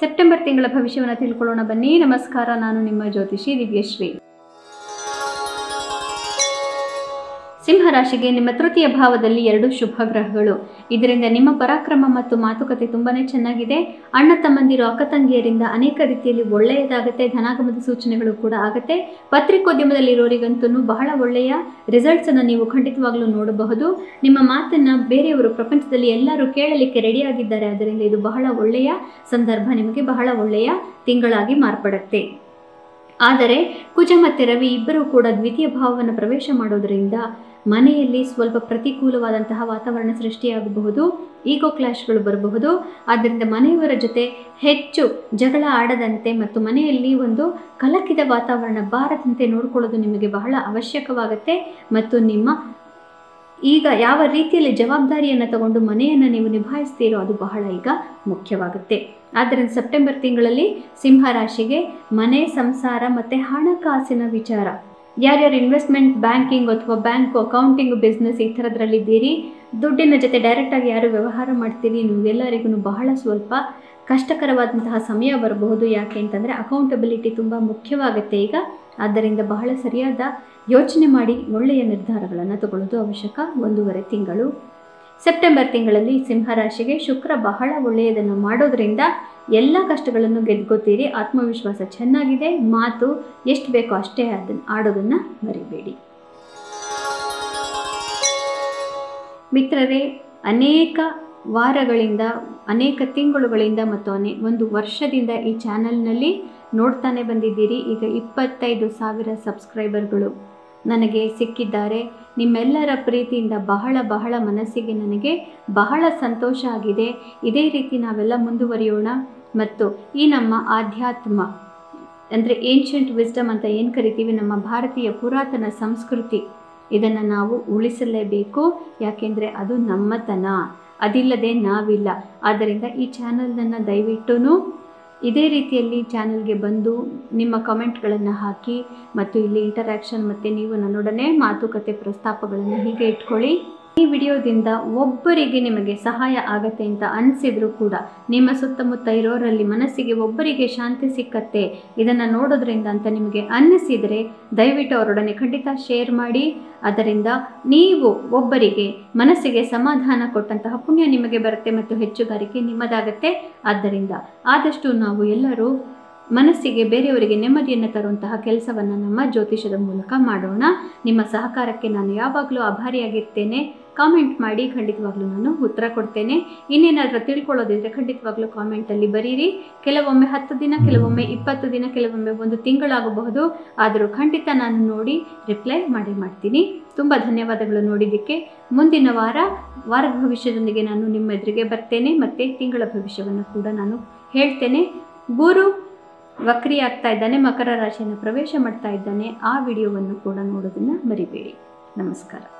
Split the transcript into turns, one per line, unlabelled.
September ತಿಂಗಳ ಭವಿಷ್ಯವನ್ನು ತಿಳ್ಕೊಳ್ಳೋಣ ಬನ್ನಿ. ನಮಸ್ಕಾರ ನಾನು ನಿಮ್ಮ ಜ್ಯೋತಿಷಿ ದಿವ್ಯಶ್ರೀ. ಸಿಂಹರಾಶಿಗೆ ನಿಮ್ಮ ತೃತೀಯ ಭಾವದಲ್ಲಿ ಎರಡು ಶುಭ ಗ್ರಹಗಳು. ಇದರಿಂದ ನಿಮ್ಮ ಪರಾಕ್ರಮ ಮತ್ತು ಮಾತುಕತೆ ತುಂಬಾನೇ ಚೆನ್ನಾಗಿದೆ. ಅಣ್ಣ ತಮ್ಮಂದಿರು, ಅಕ್ಕ ತಂಗಿಯರಿಂದ ಅನೇಕ ರೀತಿಯಲ್ಲಿ ಒಳ್ಳೆಯದಾಗುತ್ತೆ. ಧನಾಗಮದ ಸೂಚನೆಗಳು ಕೂಡ ಆಗುತ್ತೆ. ಪತ್ರಿಕೋದ್ಯಮದಲ್ಲಿರೋರಿಗಂತೂ ಬಹಳ ಒಳ್ಳೆಯ ರಿಸಲ್ಟ್ಸ್ ಅನ್ನು ನೀವು ಖಂಡಿತವಾಗ್ಲೂ ನೋಡಬಹುದು. ನಿಮ್ಮ ಮಾತನ್ನ ಬೇರೆಯವರು ಪ್ರಪಂಚದಲ್ಲಿ ಎಲ್ಲರೂ ಕೇಳಲಿಕ್ಕೆ ರೆಡಿಯಾಗಿದ್ದಾರೆ. ಅದರಿಂದ ಇದು ಬಹಳ ಒಳ್ಳೆಯ ಸಂದರ್ಭ. ನಿಮಗೆ ಬಹಳ ಒಳ್ಳೆಯ ತಿಂಗಳಾಗಿ ಮಾರ್ಪಡುತ್ತೆ. ಆದರೆ ಕುಜ ಮತ್ತು ರವಿ ಇಬ್ಬರೂ ಕೂಡ ದ್ವಿತೀಯ ಭಾವವನ್ನು ಪ್ರವೇಶ ಮಾಡೋದರಿಂದ ಮನೆಯಲ್ಲಿ ಸ್ವಲ್ಪ ಪ್ರತಿಕೂಲವಾದಂತಹ ವಾತಾವರಣ ಸೃಷ್ಟಿಯಾಗಬಹುದು, ಈಗೋ ಕ್ಲಾಶ್ಗಳು ಬರಬಹುದು. ಆದ್ದರಿಂದ ಮನೆಯವರ ಜೊತೆ ಹೆಚ್ಚು ಜಗಳ ಆಡದಂತೆ ಮತ್ತು ಮನೆಯಲ್ಲಿ ಒಂದು ಕಲಕಿದ ವಾತಾವರಣ ಬಾರದಂತೆ ನೋಡಿಕೊಳ್ಳೋದು ನಿಮಗೆ ಬಹಳ ಅವಶ್ಯಕವಾಗುತ್ತೆ. ಮತ್ತು ನಿಮ್ಮ ಈಗ ಯಾವ ರೀತಿಯಲ್ಲಿ ಜವಾಬ್ದಾರಿಯನ್ನು ತಗೊಂಡು ಮನೆಯನ್ನು ನೀವು ನಿಭಾಯಿಸ್ತೀರೋ ಅದು ಬಹಳ ಈಗ ಮುಖ್ಯವಾಗುತ್ತೆ. ಆದ್ದರಿಂದ ಸೆಪ್ಟೆಂಬರ್ ತಿಂಗಳಲ್ಲಿ ಸಿಂಹ ರಾಶಿಗೆ ಮನೆ, ಸಂಸಾರ ಮತ್ತು ಹಣಕಾಸಿನ ವಿಚಾರ. ಯಾರ್ಯಾರು ಇನ್ವೆಸ್ಟ್ಮೆಂಟ್ ಬ್ಯಾಂಕಿಂಗ್ ಅಥವಾ ಬ್ಯಾಂಕ್ ಅಕೌಂಟಿಂಗ್ ಬಿಸ್ನೆಸ್ ಈ ಥರದ್ರಲ್ಲಿದ್ದೀರಿ ದುಡ್ಡಿನ ಜೊತೆ ಡೈರೆಕ್ಟಾಗಿ ಯಾರು ವ್ಯವಹಾರ ಮಾಡ್ತೀರಿ ನಿಮಗೆಲ್ಲರಿಗೂ ಬಹಳ ಸ್ವಲ್ಪ ಕಷ್ಟಕರವಾದಂತಹ ಸಮಯ ಬರಬಹುದು. ಯಾಕೆ ಅಂತಂದರೆ ಅಕೌಂಟಬಿಲಿಟಿ ತುಂಬ ಮುಖ್ಯವಾಗುತ್ತೆ ಈಗ. ಆದ್ದರಿಂದ ಬಹಳ ಸರಿಯಾದ ಯೋಚನೆ ಮಾಡಿ ಒಳ್ಳೆಯ ನಿರ್ಧಾರಗಳನ್ನು ತಗೊಳ್ಳೋದು ಅವಶ್ಯಕ. ಒಂದೂವರೆ ತಿಂಗಳು ಸೆಪ್ಟೆಂಬರ್ ತಿಂಗಳಲ್ಲಿ ಸಿಂಹರಾಶಿಗೆ ಶುಕ್ರ ಬಹಳ ಒಳ್ಳೆಯದನ್ನು ಮಾಡೋದ್ರಿಂದ ಎಲ್ಲ ಕಷ್ಟಗಳನ್ನು ಗೆದ್ಕೋತೀರಿ. ಆತ್ಮವಿಶ್ವಾಸ ಚೆನ್ನಾಗಿದೆ. ಮಾತು ಎಷ್ಟು ಬೇಕೋ ಅಷ್ಟೇ ಅದನ್ನು ಆಡೋದನ್ನು ಮರಿಬೇಡಿ. ಮಿತ್ರರೇ, ಅನೇಕ ವಾರಗಳಿಂದ, ಅನೇಕ ತಿಂಗಳುಗಳಿಂದ ಮತ್ತು ಅನೇ ಒಂದು ವರ್ಷದಿಂದ ಈ ಚಾನಲ್ನಲ್ಲಿ ನೋಡ್ತಾನೆ ಬಂದಿದ್ದೀರಿ. ಈಗ ಇಪ್ಪತ್ತೈದು ಸಾವಿರ ಸಬ್ಸ್ಕ್ರೈಬರ್ಗಳು ನನಗೆ ಸಿಕ್ಕಿದ್ದಾರೆ. ನಿಮ್ಮೆಲ್ಲರ ಪ್ರೀತಿಯಿಂದ ಬಹಳ ಬಹಳ ಮನಸ್ಸಿಗೆ ನನಗೆ ಬಹಳ ಸಂತೋಷ ಆಗಿದೆ. ಇದೇ ರೀತಿ ನಾವೆಲ್ಲ ಮುಂದುವರಿಯೋಣ. ಮತ್ತು ಈ ನಮ್ಮ ಆಧ್ಯಾತ್ಮ, ಅಂದರೆ ಏನ್ಷಂಟ್ ವಿಸ್ಡಮ್ ಅಂತ ಏನು ಕರಿತೀವಿ? ನಮ್ಮ ಭಾರತೀಯ ಪುರಾತನ ಸಂಸ್ಕೃತಿ. ಇದನ್ನು ನಾವು ಉಳಿಸಲೇಬೇಕು. ಯಾಕೆಂದರೆ ಅದು ನಮ್ಮತನ. ಅದಿಲ್ಲದೆ ನಾವಿಲ್ಲ. ಆದ್ದರಿಂದ ಈ ಚಾನಲನ್ನು ದಯವಿಟ್ಟು ಇದೇ ರೀತಿಯಲ್ಲಿ ಚಾನಲ್ಗೆ ಬಂದು ನಿಮ್ಮ ಕಮೆಂಟ್ಗಳನ್ನು ಹಾಕಿ ಮತ್ತು ಇಲ್ಲಿ ಇಂಟರಾಕ್ಷನ್ ಮತ್ತು ನೀವು ನನ್ನೊಡನೆ ಮಾತುಕತೆ ಪ್ರಸ್ತಾಪಗಳನ್ನು ಹೀಗೆ ಇಟ್ಕೊಳ್ಳಿ. ಈ ವಿಡಿಯೋದಿಂದ ಒಬ್ಬರಿಗೆ ನಿಮಗೆ ಸಹಾಯ ಆಗತ್ತೆ ಅಂತ ಅನಿಸಿದ್ರು ಕೂಡ ನಿಮ್ಮ ಸುತ್ತಮುತ್ತ ಇರೋರಲ್ಲಿ ಮನಸ್ಸಿಗೆ ಒಬ್ಬರಿಗೆ ಶಾಂತಿ ಸಿಕ್ಕತ್ತೆ, ಇದನ್ನು ನೋಡೋದ್ರಿಂದ ಅಂತ ನಿಮಗೆ ಅನ್ನಿಸಿದರೆ ದಯವಿಟ್ಟು ಅವರೊಡನೆ ಖಂಡಿತ ಶೇರ್ ಮಾಡಿ. ಅದರಿಂದ ನೀವು ಒಬ್ಬರಿಗೆ ಮನಸ್ಸಿಗೆ ಸಮಾಧಾನ ಕೊಟ್ಟಂತಹ ಪುಣ್ಯ ನಿಮಗೆ ಬರುತ್ತೆ ಮತ್ತು ಹೆಚ್ಚುಗಾರಿಕೆ ನಿಮ್ಮದಾಗತ್ತೆ. ಆದ್ದರಿಂದ ಆದಷ್ಟು ನಾವು ಎಲ್ಲರೂ ಮನಸ್ಸಿಗೆ ಬೇರೆಯವರಿಗೆ ನೆಮ್ಮದಿಯನ್ನು ತರುವಂತಹ ಕೆಲಸವನ್ನು ನಮ್ಮ ಜ್ಯೋತಿಷದ ಮೂಲಕ ಮಾಡೋಣ. ನಿಮ್ಮ ಸಹಕಾರಕ್ಕೆ ನಾನು ಯಾವಾಗಲೂ ಆಭಾರಿಯಾಗಿರ್ತೇನೆ. ಕಾಮೆಂಟ್ ಮಾಡಿ ಖಂಡಿತವಾಗ್ಲೂ ನಾನು ಉತ್ತರ ಕೊಡ್ತೇನೆ. ಇನ್ನೇನಾದರೂ ತಿಳ್ಕೊಳ್ಳೋದಿದ್ರೆ ಖಂಡಿತವಾಗ್ಲೂ ಕಾಮೆಂಟಲ್ಲಿ ಬರೀರಿ. ಕೆಲವೊಮ್ಮೆ ಹತ್ತು ದಿನ, ಕೆಲವೊಮ್ಮೆ ಇಪ್ಪತ್ತು ದಿನ, ಕೆಲವೊಮ್ಮೆ ಒಂದು ತಿಂಗಳಾಗಬಹುದು. ಆದರೂ ಖಂಡಿತ ನಾನು ನೋಡಿ ರಿಪ್ಲೈ ಮಾಡಿ ಮಾಡ್ತೀನಿ. ತುಂಬ ಧನ್ಯವಾದಗಳು ನೋಡಿದ್ದಕ್ಕೆ. ಮುಂದಿನ ವಾರ ವಾರದ ಭವಿಷ್ಯದೊಂದಿಗೆ ನಾನು ನಿಮ್ಮ ಎದುರಿಗೆ ಬರ್ತೇನೆ. ಮತ್ತು ತಿಂಗಳ ಭವಿಷ್ಯವನ್ನು ಕೂಡ ನಾನು ಹೇಳ್ತೇನೆ. ಗುರು ವಕ್ರಿ ಆಗ್ತಾ ಇದ್ದಾನೆ, ಮಕರ ರಾಶಿಯನ್ನು ಪ್ರವೇಶ ಮಾಡ್ತಾ ಇದ್ದಾನೆ. ಆ ವಿಡಿಯೋವನ್ನು ಕೂಡ ನೋಡೋದನ್ನು ಮರಿಬೇಡಿ. ನಮಸ್ಕಾರ.